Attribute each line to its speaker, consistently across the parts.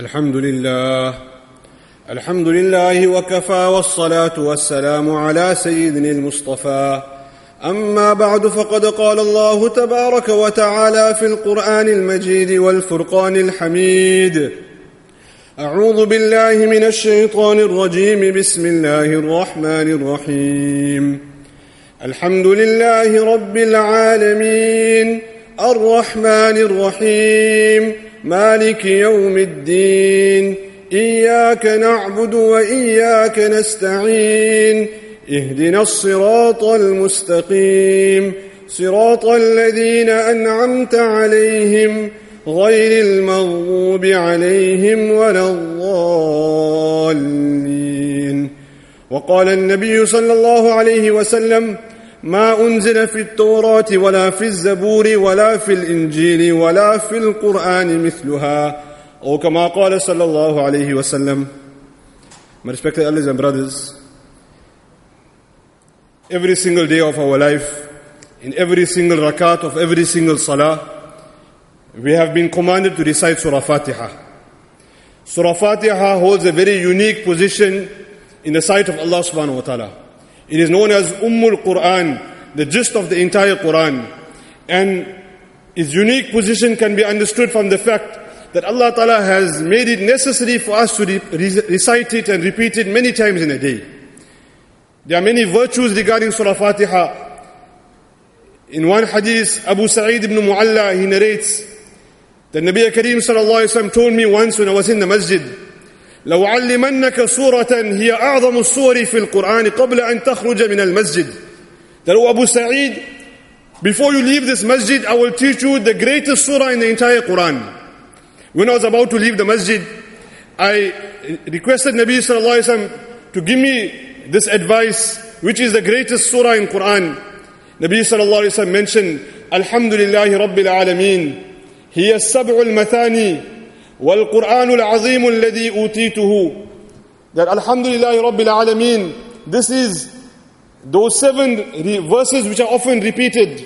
Speaker 1: الحمد لله الحمد لله وكفى والصلاة والسلام على سيدنا المصطفى. أما بعد فقد قال الله تبارك وتعالى في القرآن المجيد والفرقان الحميد. أعوذ بالله من الشيطان الرجيم. بسم الله الرحمن الرحيم. الحمد لله رب العالمين الرحمن الرحيم. مالك يوم الدين إياك نعبد وإياك نستعين اهدنا الصراط المستقيم صراط الذين أنعمت عليهم غير المغضوب عليهم ولا الضالين. وقال النبي صلى الله عليه وسلم ما أنزل في التوراة ولا في الزبور ولا في الإنجيل ولا في القرآن مثلها أو كما قال صلى الله عليه وسلم My respected elders and brothers, every single day of our life, in every single rakat of every single salah, we have been commanded to recite Surah Fatiha. Surah Fatiha holds a very unique position in the sight of Allah subhanahu wa ta'ala. It is known as Ummul Quran, the gist of the entire Quran. And its unique position can be understood from the fact that Allah Ta'ala has made it necessary for us to re- recite it and repeat it many times in a day. There are many virtues regarding Surah Fatiha. In one hadith, Abu Sa'id ibn Mu'alla, he narrates that Nabi Kareem sallallahu alayhi wa told me once when I was in the masjid, لو علمنك سورة هي أعظم السور في القرآن قبل أن تخرج من المسجد. That O Abu before you leave this masjid, I will teach you the greatest surah in the entire Quran. When I was about to leave the masjid, I requested Nabi sallallahu alayhi wa to give me this advice, which is the greatest surah in Quran. Nabi sallallahu alayhi wa mentioned, Alhamdulillahi Rabbil Alameen. هي السبع المثاني والقرآن العظيم الذي أوتيته that Alhamdulillah Rabbil Alameen this is those seven verses which are often repeated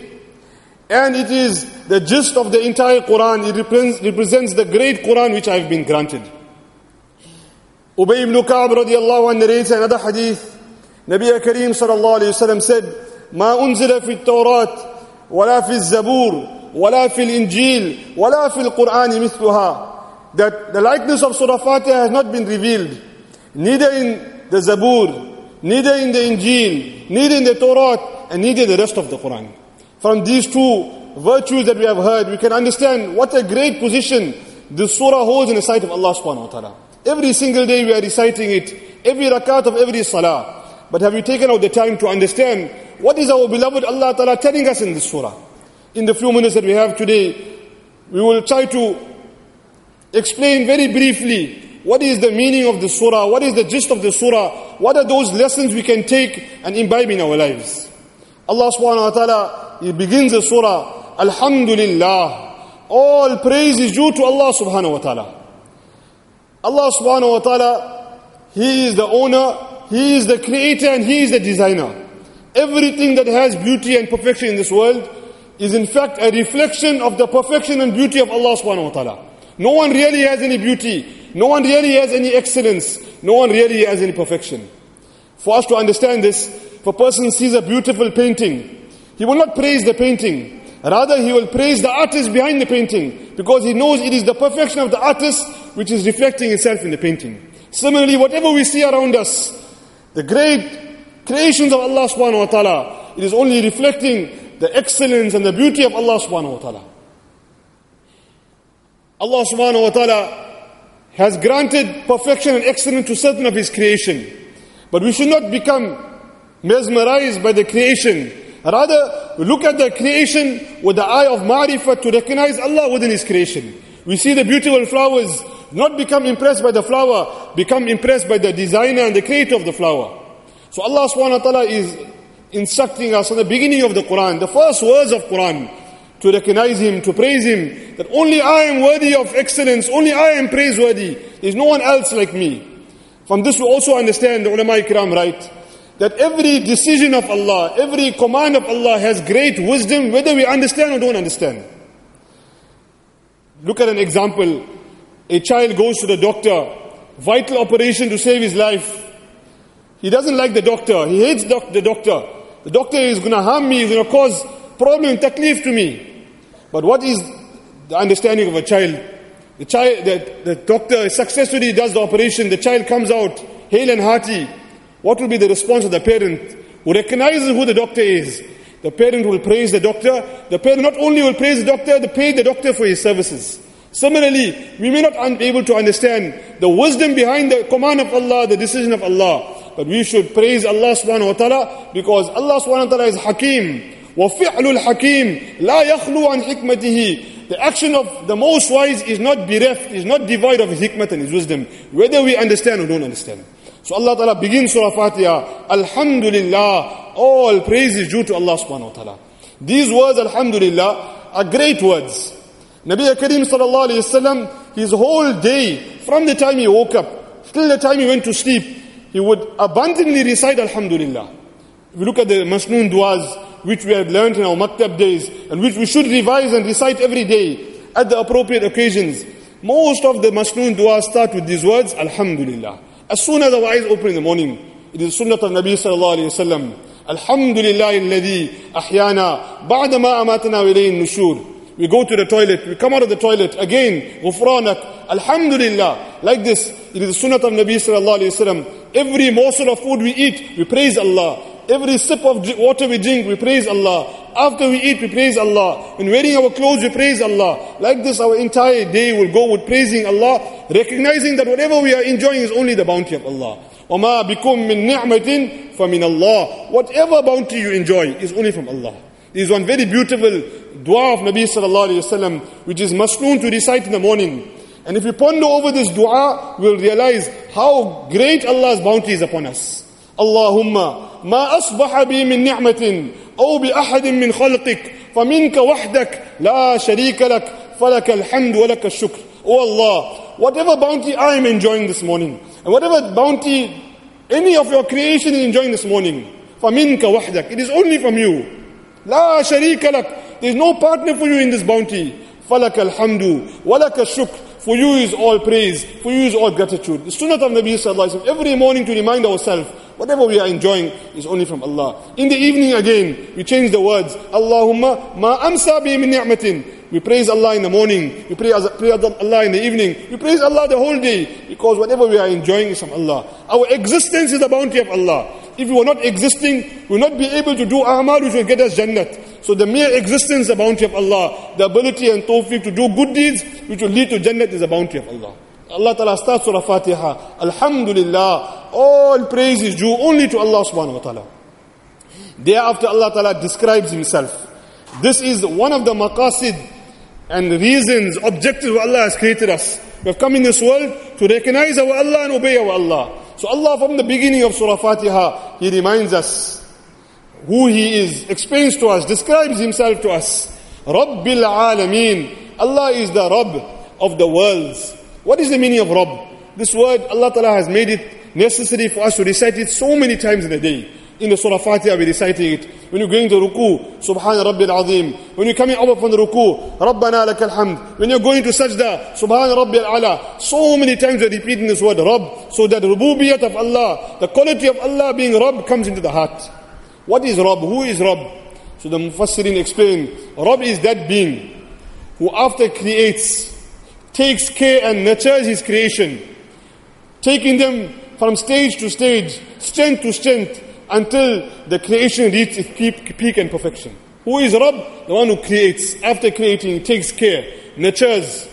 Speaker 1: and it is the gist of the entire Quran it represents, represents the great Quran which I have been granted Ubay ibn Ka'b radiallahu anhu narrates another hadith Nabi Kareem sallallahu alayhi wa sallam said ما أنزل في التوراة ولا في الزبور ولا في الإنجيل ولا في القرآن مثلها that the likeness of Surah Fatiha has not been revealed neither in the Zabur neither in the Injil neither in the Torah and neither the rest of the Quran. From these two virtues that we have heard we can understand what a great position this surah holds in the sight of Allah subhanahu wa ta'ala. Every single day we are reciting it every rakat of every salah. But have you taken out the time to understand what is our beloved Allah ta'ala telling us in this surah? In the few minutes that we have today, we will try to explain very briefly what is the meaning of the surah, what is the gist of the surah, what are those lessons we can take and imbibe in our lives. Allah subhanahu wa ta'ala, He begins the surah, Alhamdulillah. All praise is due to Allah subhanahu wa ta'ala. Allah subhanahu wa ta'ala, He is the owner, He is the creator and He is the designer. Everything that has beauty and perfection in this world, is in fact a reflection of the perfection and beauty of Allah subhanahu wa ta'ala. No one really has any beauty. No one really has any excellence. No one really has any perfection. For us to understand this, if a person sees a beautiful painting, he will not praise the painting. Rather, he will praise the artist behind the painting because he knows it is the perfection of the artist which is reflecting itself in the painting. Similarly, whatever we see around us, the great creations of Allah subhanahu wa ta'ala, it is only reflecting the excellence and the beauty of Allah subhanahu wa ta'ala. Allah subhanahu wa ta'ala has granted perfection and excellence to certain of His creation. But we should not become mesmerized by the creation. Rather, we look at the creation with the eye of ma'rifah to recognize Allah within His creation. We see the beautiful flowers, not become impressed by the flower, become impressed by the designer and the creator of the flower. So Allah subhanahu wa ta'ala is instructing us in the beginning of the Quran, the first words of Quran, to recognize Him, to praise Him, that only I am worthy of excellence, only I am praiseworthy, there is no one else like me. From this we also understand, the ulama ikram write, that every decision of Allah, every command of Allah has great wisdom, whether we understand or don't understand. Look at an example. A child goes to the doctor, vital operation to save his life. He doesn't like the doctor. He hates doc- the doctor. The doctor is going to harm me, He's going to cause problem, taklif to me. But what is the understanding of a child? The child, the, the doctor successfully does the operation. The child comes out hale and hearty. What will be the response of the parent who recognizes who the doctor is? The parent will praise the doctor. The parent not only will praise the doctor, they pay the doctor for his services. Similarly, we may not be able to understand the wisdom behind the command of Allah, the decision of Allah. But we should praise Allah subhanahu wa ta'ala because Allah subhanahu wa ta'ala is Hakim. وَفِعْلُ الْحَكِيمِ لَا يَخْلُو عَنْ حِكْمَتِهِ The action of the most wise is not bereft, is not devoid of his hikmah and his wisdom, whether we understand or don't understand. So Allah Ta'ala begins Surah Fatiha, Alhamdulillah, all praise is due to Allah subhanahu wa ta'ala. These words, Alhamdulillah, are great words. Nabi Kareem sallallahu alayhi wasallam, his whole day, from the time he woke up, till the time he went to sleep, he would abundantly recite Alhamdulillah. If you look at the Masnoon duas, which we had learned in our maktab days, and which we should revise and recite every day at the appropriate occasions, most of the Masnoon duas start with these words, Alhamdulillah. As soon as our eyes open in the morning, it is the sunnah of Nabi sallallahu alayhi wasallam. Alhamdulillah alladhi ahyana ba'da ma amatana wa nushur. We go to the toilet, we come out of the toilet, again, ghufranak, alhamdulillah. Like this, it is the sunnah of Nabi sallallahu alayhi wasallam. Every morsel of food we eat, we praise Allah. Every sip of water we drink, we praise Allah. After we eat, we praise Allah. When wearing our clothes, we praise Allah. Like this, our entire day will go with praising Allah, recognizing that whatever we are enjoying is only the bounty of Allah. وَمَا بِكُم مِّن نِعْمَةٍ فَمِنَ اللَّهِ Whatever bounty you enjoy is only from Allah. There is one very beautiful dua of Nabi sallallahu alayhi wasallam, which is masnoon to recite in the morning. And if we ponder over this dua, we'll realize how great Allah's bounty is upon us. Allahumma ma asbaha bi min ni'matin أو بأحد من خلقك فمنك وحدك لا شريك لك فلك الحمد ولك الشكر Oh Allah, whatever bounty I am enjoying this morning, and whatever bounty any of your creation is enjoying this morning, فَمِنْكَ وَحْدَكَ It is only from you. لا شريك لك There is no partner for you in this bounty. فَلَكَ الْحَمْدُ وَلَكَ الشُّكْرُ For you is all praise, for you is all gratitude. The sunnah of Nabi Sallallahu Alaihi Wasallam, every morning to remind ourselves, whatever we are enjoying is only from Allah. In the evening again, we change the words. Allahumma ma amsa bi min ni'matin. We praise Allah in the morning. We praise, Allah in the evening. We praise Allah the whole day. Because whatever we are enjoying is from Allah. Our existence is the bounty of Allah. If we were not existing, we will not be able to do amal which will get us Jannat. So the mere existence, the bounty of Allah, the ability and tawfiq to do good deeds, which will lead to Jannat is the bounty of Allah. Allah Ta'ala starts Surah Fatiha. Alhamdulillah. All praise is due only to Allah subhanahu wa ta'ala. Thereafter Allah Ta'ala describes Himself. This is one of the maqasid and reasons, objectives Allah has created us. We have come in this world to recognize our Allah and obey our Allah. So Allah from the beginning of Surah Fatiha, He reminds us who He is, explains to us, describes Himself to us. Rabbil Alameen. Allah is the Rabb of the worlds. What is the meaning of Rabb? This word, Allah Ta'ala has made it necessary for us to recite it so many times in a day. In the Surah Fatiha, we're reciting it. When you're going to ruku, Subhan Rabbil Azim. When you're coming up from the ruku, Rabbana lakal hamd. When you're going to sajda, Subhan Rabbil Ala. So many times we're repeating this word, Rabb, so that rububiyat of Allah, the quality of Allah being Rabb comes into the heart. What is Rabb? Who is Rabb? So the Mufassirin explain, Rabb is that being who after creates, takes care and nurtures his creation, taking them from stage to stage, strength to strength, until the creation reaches its peak, and perfection. Who is Rabb? The one who creates. After creating, takes care, nurtures,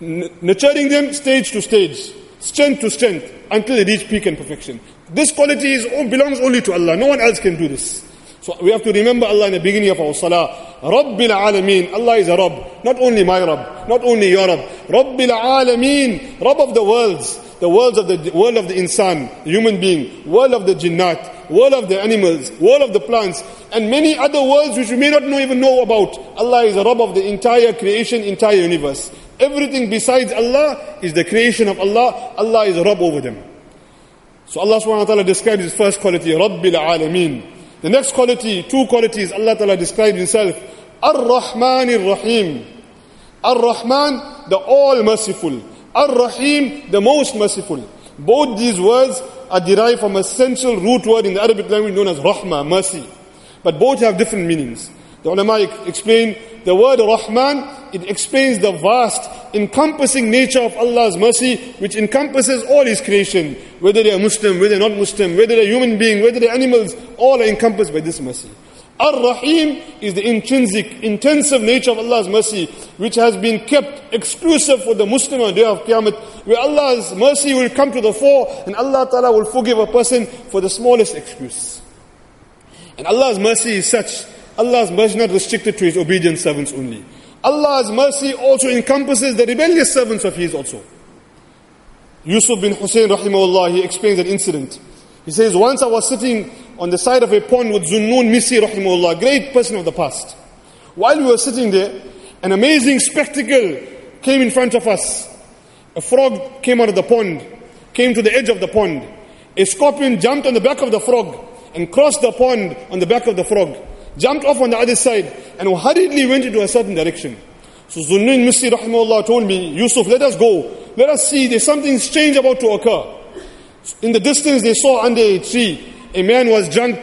Speaker 1: nurturing them stage to stage, strength to strength, until they reach peak and perfection. This quality is, belongs only to Allah. No one else can do this. So we have to remember Allah in the beginning of our salah. Rabbil Alameen. Allah is a Rabb. Not only my Rabb. Not only your Rabb. Rabbil Alameen. Rabb of the worlds. The worlds of the world of the insan, human being, world of the jinnat, world of the animals, world of the plants, and many other worlds which we may not know, even know about. Allah is a Rabb of the entire creation, entire universe. Everything besides Allah is the creation of Allah. Allah is a Rabb over them. So Allah subhanahu wa ta'ala describes his first quality, Rabbil Alameen. The next quality, two qualities, Allah ta'ala describes himself, Ar-Rahman Ar-Rahim. Ar-Rahman, the all merciful. Ar-Rahim, the most merciful. Both these words are derived from a central root word in the Arabic language known as rahma, mercy. But both have different meanings. The ulama explain the word Rahman, it explains the vast, encompassing nature of Allah's mercy, which encompasses all His creation. Whether they are Muslim, whether not Muslim, whether they're human being, whether they're animals, all are encompassed by this mercy. Ar-Rahim is the intrinsic, intensive nature of Allah's mercy, which has been kept exclusive for the Muslim on the day of Qiyamah, where Allah's mercy will come to the fore, and Allah Ta'ala will forgive a person for the smallest excuse. And Allah's mercy is such, Allah's mercy is not restricted to His obedient servants only. Allah's mercy also encompasses the rebellious servants of His also. Yusuf bin Hussein rahimahullah, he explains an incident. He says, once I was sitting on the side of a pond with Zunnun Misri rahimahullah, great person of the past. While we were sitting there, an amazing spectacle came in front of us. A frog came out of the pond, came to the edge of the pond. A scorpion jumped on the back of the frog and crossed the pond on the back of the frog, jumped off on the other side, and hurriedly went into a certain direction. So Zunnun Misri rahimahullah told me, Yusuf, let us go. Let us see, there's something strange about to occur. In the distance, they saw under a tree a man was drunk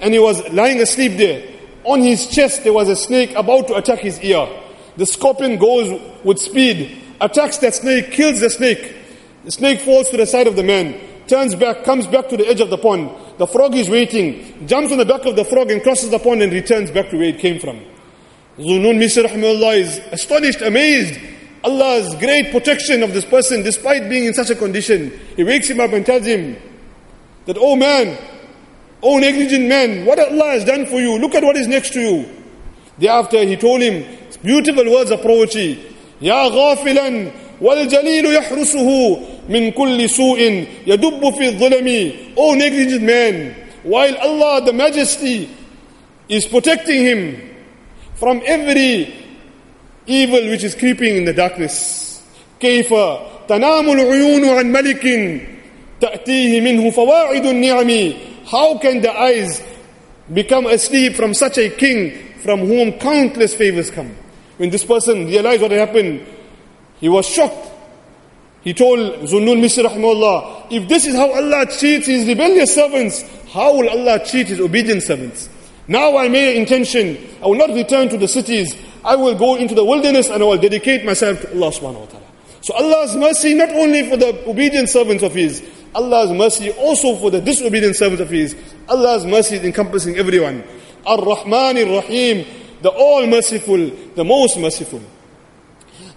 Speaker 1: and he was lying asleep there. On his chest, there was a snake about to attack his ear. The scorpion goes with speed, attacks that snake, kills the snake. The snake falls to the side of the man, turns back, comes back to the edge of the pond. The frog is waiting, jumps on the back of the frog and crosses the pond and returns back to where it came from. Zunun Misr rahmullah is astonished, amazed. Allah's great protection of this person despite being in such a condition. He wakes him up and tells him that, oh man, oh negligent man, what Allah has done for you, look at what is next to you. Thereafter he told him beautiful words of poetry. Ya ghafilan wal jalilu yahrusuhu من كل سوء يدب في الظلم Oh negligent man, while Allah the Majesty is protecting him from every evil which is creeping in the darkness. كيف تنام العيون عن ملك تأتيه منه فواعد النعم how can the eyes become asleep from such a king from whom countless favors come? When this person realized what had happened, he was shocked. he told Zunnun Misr rahimahullah, if this is how Allah treats his rebellious servants, how will Allah treat his obedient servants? Now I made an intention, I will not return to the cities, I will go into the wilderness and I will dedicate myself to Allah subhanahu wa ta'ala. So Allah's mercy not only for the obedient servants of His, Allah's mercy also for the disobedient servants of His. Allah's mercy is encompassing everyone. Ar-Rahman Ar-Rahim, the all merciful, the most merciful.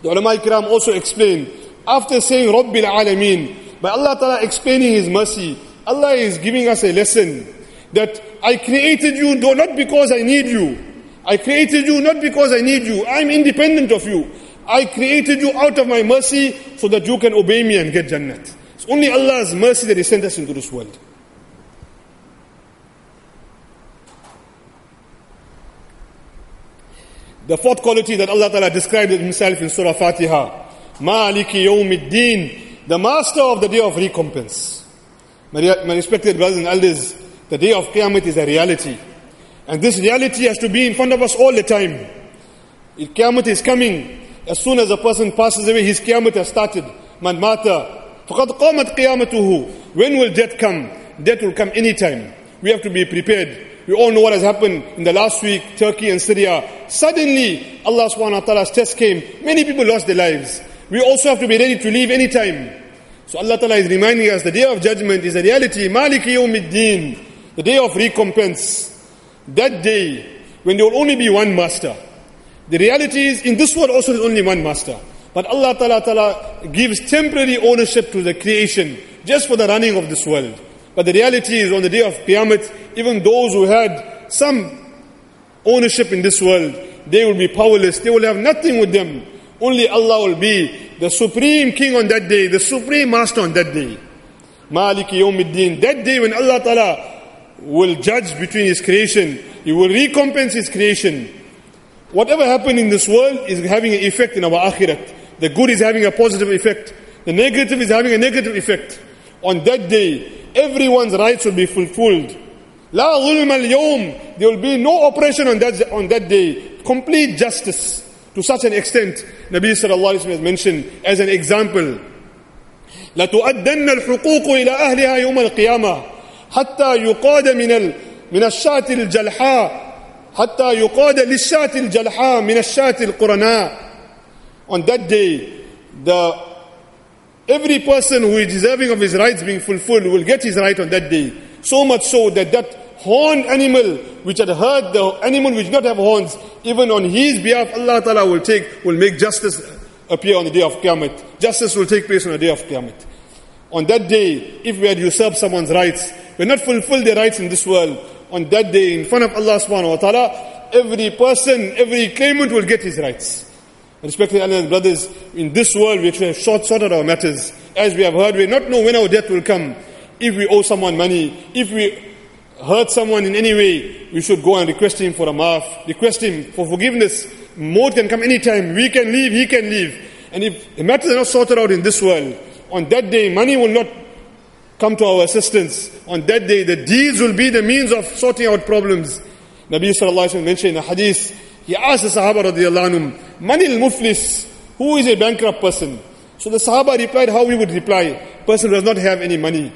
Speaker 1: The ulama ikram also explain, after saying Rabbil Alameen, by Allah Ta'ala explaining His mercy, Allah is giving us a lesson that I created you not because I need you. I created you not because I need you. I'm independent of you. I created you out of my mercy so that you can obey me and get Jannat. It's only Allah's mercy that He sent us into this world. The fourth quality that Allah Ta'ala described Himself in Surah Fatiha, Maliki Yawmiddin, the master of the day of recompense. My, my respected brothers and elders, the day of Qiyamah is a reality. And this reality has to be in front of us all the time. Qiyamah is coming. As soon as a person passes away, his Qiyamah has started. Man mata فَقَدْ قَامَتْ قِيَامَتُهُ When will death come? Death will come anytime. We have to be prepared. We all know what has happened in the last week, Turkey and Syria. Suddenly, Allah subhanahu wa ta'ala's test came. Many people lost their lives. We also have to be ready to leave anytime. So Allah ta'ala is reminding us the day of judgment is a reality. Maliki yawmiddin. The day of recompense. That day, when there will only be one master. The reality is, in this world also there is only one master. But Allah Ta'ala, Ta'ala gives temporary ownership to the creation just for the running of this world. But the reality is on the day of Qiyamah, even those who had some ownership in this world, they will be powerless. They will have nothing with them. Only Allah will be the supreme king on that day, the supreme master on that day. Maliki Yawmiddin. That day when Allah Ta'ala will judge between His creation, He will recompense His creation. Whatever happened in this world is having an effect in our akhirat. The good is having a positive effect. The negative is having a negative effect. On that day, everyone's rights will be fulfilled. La al There will be no oppression on that, on that day. Complete justice. To To such an extent, Nabi sallallahu alayhi wa has mentioned as an example, لتؤدن الحقوق إلى أهلها يوم القيامة حتى يقاد من ال من الشاة الجلحاء حتى يقاد للشاة الجلحاء من الشاة القرناء On that day, the every person who is deserving of his rights being fulfilled will get his right on that day. So much so that that horned animal which had hurt the animal which did not have horns, even on his behalf, Allah Ta'ala will take, will make justice appear on the day of Qiyamah. Justice will take place on the day of Qiyamah. On that day, if we had usurped someone's rights, we had not fulfilled their rights in this world, on that day, in front of Allah subhanahu wa ta'ala, every person, every claimant will get his rights. Respected Allah brothers, in this world we have short, sorted our matters. As we have heard, we not know when our death will come. If we owe someone money, if we hurt someone in any way, we should go and request him for a maaf, request him for forgiveness. Maut can come anytime. We can leave, he can leave. And if the matters are not sorted out in this world, on that day, money will not come to our assistance. On that day, the deeds will be the means of sorting out problems. Nabi sallallahu alayhi wa mentioned in a hadith, he asked the Sahaba radiallahu anhum, Mani al-muflis, who is a bankrupt person? So the Sahaba replied how we would reply, person does not have any money.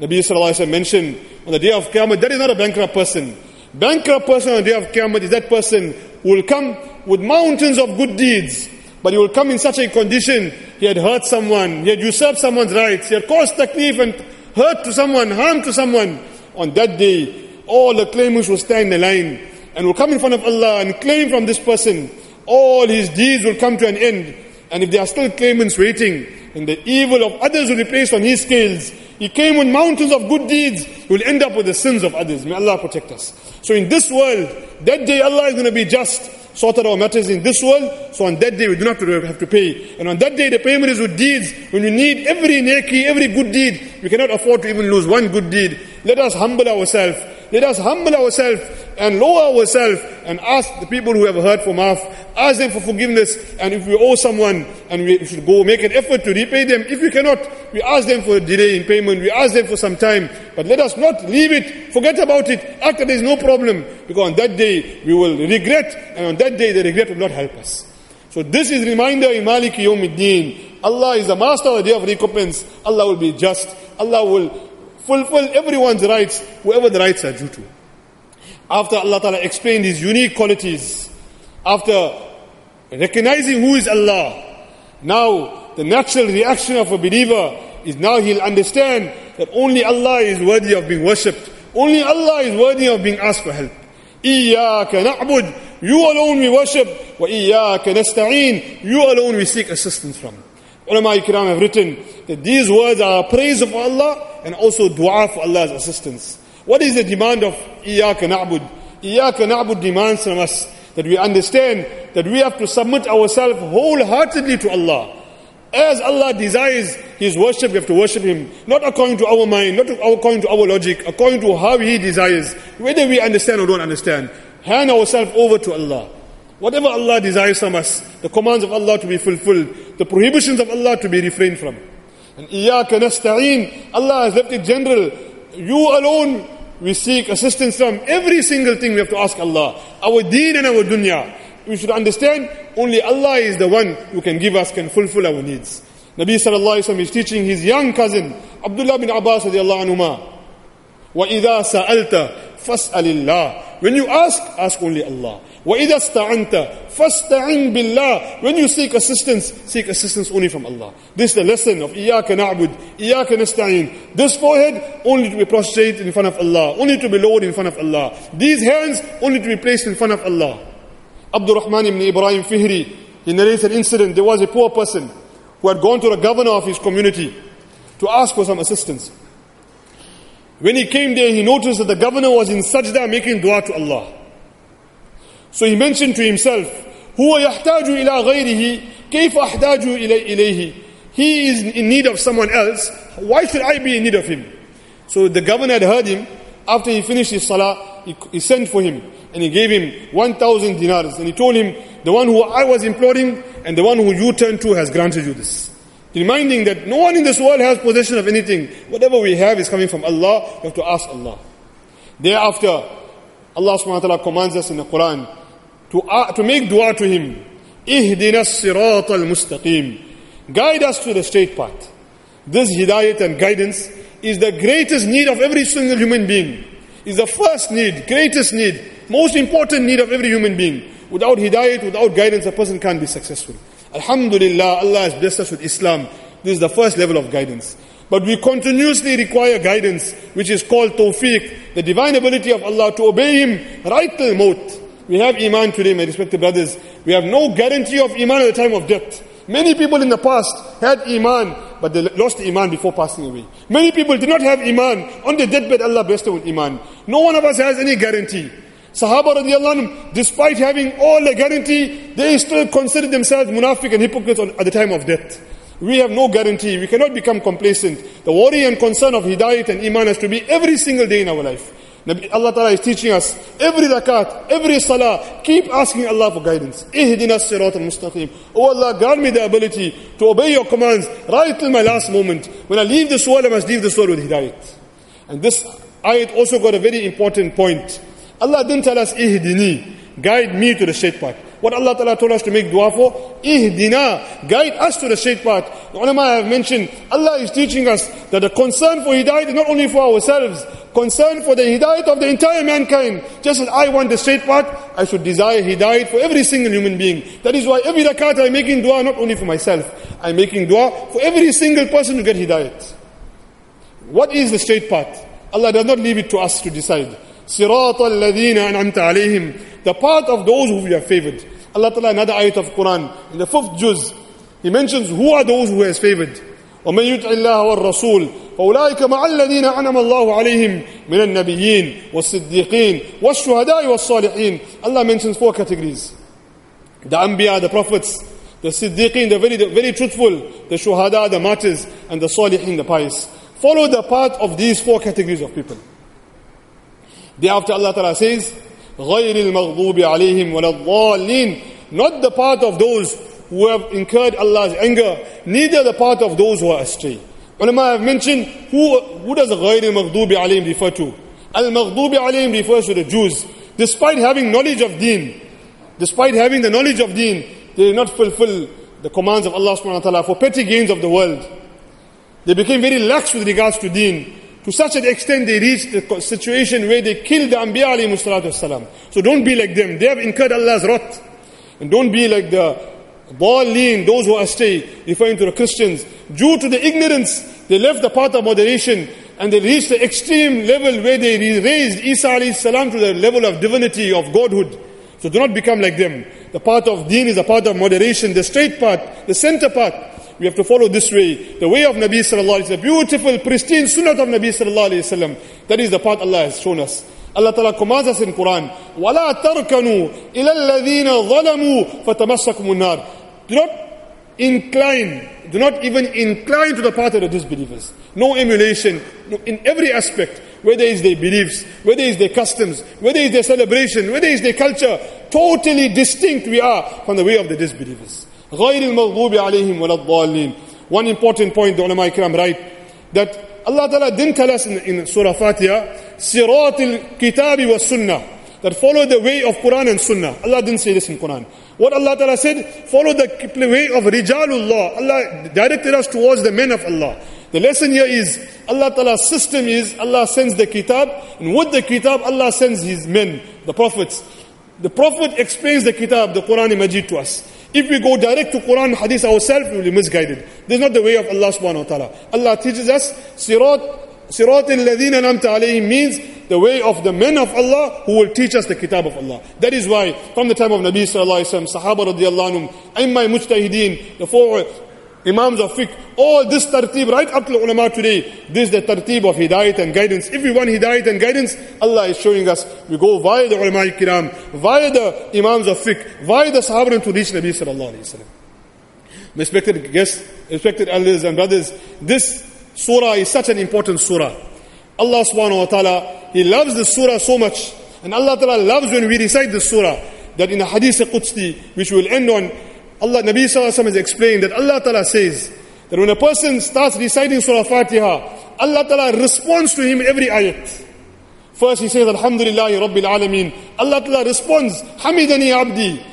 Speaker 1: Nabi sallallahu mentioned, on the day of Qiyamah, that is not a bankrupt person. Bankrupt person on the day of Qiyamah is that person who will come with mountains of good deeds, but he will come in such a condition, he had hurt someone, he had usurped someone's rights, he had caused taklif and hurt to someone, harm to someone. On that day, all the claimants will stand in the line and will come in front of Allah and claim from this person. All his deeds will come to an end. And if there are still claimants waiting, and the evil of others will be placed on his scales, he came with mountains of good deeds, he will end up with the sins of others. May Allah protect us. So in this world, that day Allah is going to be just sorted our matters in this world. So on that day, we do not have to pay. And on that day, the payment is with deeds. When we need every neki, every good deed, we cannot afford to even lose one good deed. Let us humble ourselves. Let us humble ourselves and lower ourselves and ask the people who have heard from us, ask them for forgiveness. And if we owe someone and we should go make an effort to repay them, if we cannot, we ask them for a delay in payment, we ask them for some time. But let us not leave it, forget about it, act that there is no problem. Because on that day we will regret, and on that day the regret will not help us. So this is reminder in Maliki. Allah is the master of the day of recompense. Allah will be just. Allah will fulfill everyone's rights, whoever the rights are due to. After Allah Ta'ala explained His unique qualities, after recognizing who is Allah, now the natural reaction of a believer is now he'll understand that only Allah is worthy of being worshipped. Only Allah is worthy of being asked for help. إِيَّاكَ نَعْبُدُ You alone we worship. وَإِيَّاكَ نَسْتَعِينُ You alone we seek assistance from. Ulama Ikram have written that these words are praise of Allah and also dua for Allah's assistance. What is the demand of Iyaka na'bud? Iyaka na'bud demands from us that we understand that we have to submit ourselves wholeheartedly to Allah. As Allah desires His worship, we have to worship Him, not according to our mind, not according to our logic, according to how He desires, whether we understand or don't understand. Hand ourselves over to Allah. Whatever Allah desires from us, the commands of Allah to be fulfilled, the prohibitions of Allah to be refrained from. And Iyaka nasta'een, Allah has left it general. You alone we seek assistance from every single thing we have to ask Allah. Our deen and our dunya. We should understand only Allah is the one who can give us, can fulfill our needs. Nabi sallallahu alayhi wa is teaching his young cousin, Abdullah bin Abbas radiallahu anhuma. وَإِذَا سَأَلْتَ فَاسْأَلِ When you ask, ask only Allah. وَإِذَا اسْتَعَنْتَ فَاسْتَعِنْ بِاللَّهِ When you seek assistance, seek assistance only from Allah. This is the lesson of إِيَّاكَ نَعْبُدْ إِيَّاكَ نَسْتَعِينَ This forehead, only to be prostrate in front of Allah. Only to be lowered in front of Allah. These hands, only to be placed in front of Allah. Abdul Rahman ibn Ibrahim Fihri, he narrates an incident. There was a poor person who had gone to the governor of his community to ask for some assistance. When he came there, he noticed that the governor was in sajda making dua to Allah. So he mentioned to himself, هو يحتاج إلى غيره كيف أحتاج إليه He is in need of someone else. Why should I be in need of him? So the governor had heard him. After he finished his salah, he, he sent for him and he gave him 1,000 dinars. And he told him, the one who I was imploring and the one who you turned to has granted you this. Reminding that no one in this world has possession of anything. Whatever we have is coming from Allah. We have to ask Allah. Thereafter, Allah subhanahu wa ta'ala commands us in the Quran to, uh, to make dua to Him. Ihdina sirat al-mustaqim. Guide us to the straight path. This hidayat and guidance is the greatest need of every single human being. Is the first need, greatest need, most important need of every human being. Without hidayat, without guidance, a person can't be successful. Alhamdulillah, Allah has blessed us with Islam. This is the first level of guidance. But we continuously require guidance, which is called tawfiq, the divine ability of Allah to obey Him right till maut. We have iman today, my respected brothers. We have no guarantee of iman at the time of death. Many people in the past had iman, but they lost iman before passing away. Many people did not have iman. On the deathbed, Allah blessed them with iman. No one of us has any guarantee. Sahaba radiallahu despite having all the guarantee, they still considered themselves munafiq and hypocrites at the time of death. We have no guarantee. We cannot become complacent. The worry and concern of hidayat and iman has to be every single day in our life. Allah Ta'ala is teaching us every rakat, every salah, keep asking Allah for guidance. Ihdina sirat al-mustaqim. Oh Allah, grant me the ability to obey your commands right till my last moment. When I leave this world, I must leave this world with hidayat. And this ayat also got a very important point. Allah didn't tell us ihdini, guide me to the straight path. What Allah Ta'ala told us to make dua for, ihdina, guide us to the straight path. The ulama have mentioned, Allah is teaching us that the concern for hidayat is not only for ourselves, concern for the hidayat of the entire mankind. Just as I want the straight path, I should desire hidayat for every single human being. That is why every rakat I'm making dua not only for myself, I'm making dua for every single person to get hidayat. What is the straight path? Allah does not leave it to us to decide. صراط الذين أنعمت عليهم the path of those who we have favored. Allah Ta'ala another ayat of Quran in the fifth juz He mentions who are those who has favored. ومن يطع الله والرسول فأولئك مع الذين أنعم الله عليهم من النبيين والصديقين والشهداء والصالحين Allah mentions four categories the Anbiya, the prophets the Siddiqeen, the very, the very truthful the Shuhada, the martyrs and the Salihin, the pious follow the path of these four categories of people Thereafter Allah Ta'ala says, غَيْرِ الْمَغْضُوبِ عَلَيْهِمْ وَلَا الضَّالِّينَ Not the part of those who have incurred Allah's anger, neither the part of those who are astray. Ulama have mentioned, who, who does غَيْرِ الْمَغْضُوبِ عَلَيْهِمْ refer to? Al-Maghdubi alayhim refers to the Jews. Despite having knowledge of deen, despite having the knowledge of deen, they did not fulfill the commands of Allah subhanahu wa ta'ala for petty gains of the world. They became very lax with regards to deen. To such an extent they reached the situation where they killed the Anbiya alayhi salatu. So don't be like them. They have incurred Allah's wrath. And don't be like the Dhalleen, those who are astray, referring to the Christians. Due to the ignorance, they left the path of moderation and they reached the extreme level where they raised Isa alayhi salam to the level of divinity, of godhood. So do not become like them. The path of deen is a path of moderation, the straight path, the center path. We have to follow this way. The way of Nabi sallallahu alayhi wa beautiful, pristine sunnah of Nabi sallallahu alayhi wa That is the path Allah has shown us. Allah Ta'ala commands us in Quran, وَلَا تَرْكَنُوا إِلَى الَّذِينَ ظَلَمُوا فَتَمَسَّكُمُ النَّارِ Do not incline, do not even incline to the path of the disbelievers. No emulation, no, in every aspect, whether it's their beliefs, whether it's their customs, whether it's their celebration, whether it's their culture, totally distinct we are from the way of the disbelievers. غير المغضوب عليهم ولا الضالين One important point the ulama ikram write that Allah Ta'ala didn't tell us in, in Surah Fatiha Sirat al-Kitabi wa Sunnah that follow the way of Quran and Sunnah. Allah didn't say this in Quran. What Allah Ta'ala said, follow the way of Rijalullah. Allah directed us towards the men of Allah. The lesson here is Allah Ta'ala's system is Allah sends the kitab and with the kitab Allah sends his men, the prophets. The prophet explains the kitab, the Quran Majid to us. If we go direct to Quran and Hadith ourselves, we will be misguided. This is not the way of Allah subhanahu wa ta'ala. Allah teaches us, Sirat, Sirat al-ladhina namta means the way of the men of Allah who will teach us the kitab of Allah. That is why from the time of Nabi sallallahu alayhi wa sallam, Sahaba radiallahu anhum, Aimma mujtahideen, the four Imams of fiqh, all this tartib, right up to the ulama today, this is the tartib of hidayat and guidance. If we want hidayat and guidance, Allah is showing us, we go via the ulama kiram, via the Imams of fiqh, via the Sahaba to reach Nabi sallallahu alayhi wa. Respected guests, respected elders and brothers, this surah is such an important surah. Allah subhanahu wa ta'ala, He loves this surah so much. And Allah ta'ala loves when we recite this surah. That in a hadith Qudsi, which we will end on, Allah Nabi Sallallahu has explained that Allah Ta'ala says that when a person starts reciting Surah Fatiha, Allah Ta'ala responds to him every ayat. First he says, Alhamdulillah Rabbil Alameen. Allah Ta'ala responds, Hamidani Abdi,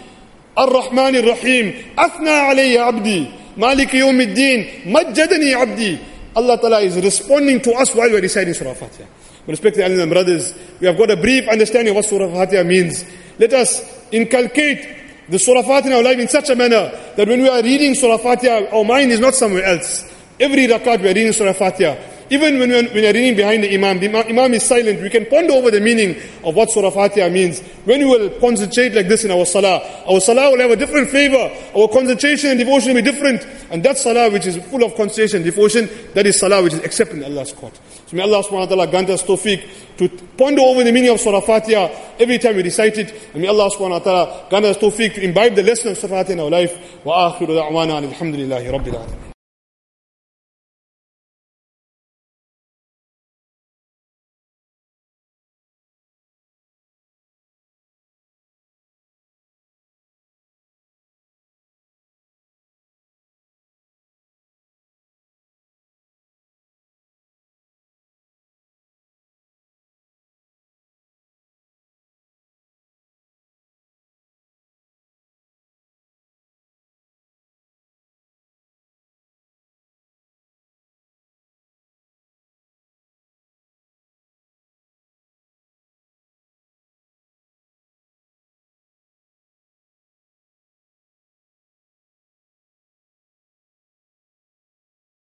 Speaker 1: Ar-Rahman Ar-Rahim, Athna Alayya Abdi, Maliki Yawmiddin, Majjadani Abdi. Allah Ta'ala is responding to us while we're reciting Surah Fatiha. With respect to brothers, we have got a brief understanding of what Surah Fatiha means. Let us inculcate the Surah Fatiha in our life in such a manner that when we are reading Surah Fatiha, our mind is not somewhere else. Every rakat we are reading Surah Fatiha. Even when we are, when we are reading behind the Imam, the Imam is silent, we can ponder over the meaning of what Surah Fatiha means. When we will concentrate like this in our Salah, our Salah will have a different flavor. Our concentration and devotion will be different. And that Salah which is full of concentration and devotion, that is Salah which is accepted in Allah's court. So may Allah subhanahu wa ta'ala grant us tawfiq to ponder over the meaning of Surah Fatiha every time we recite it. And may Allah subhanahu wa ta'ala grant us tawfiq to imbibe the lesson of Surah Fatiha in our life. Wa akhiru da'wana alhamdulillahi rabbil alamin.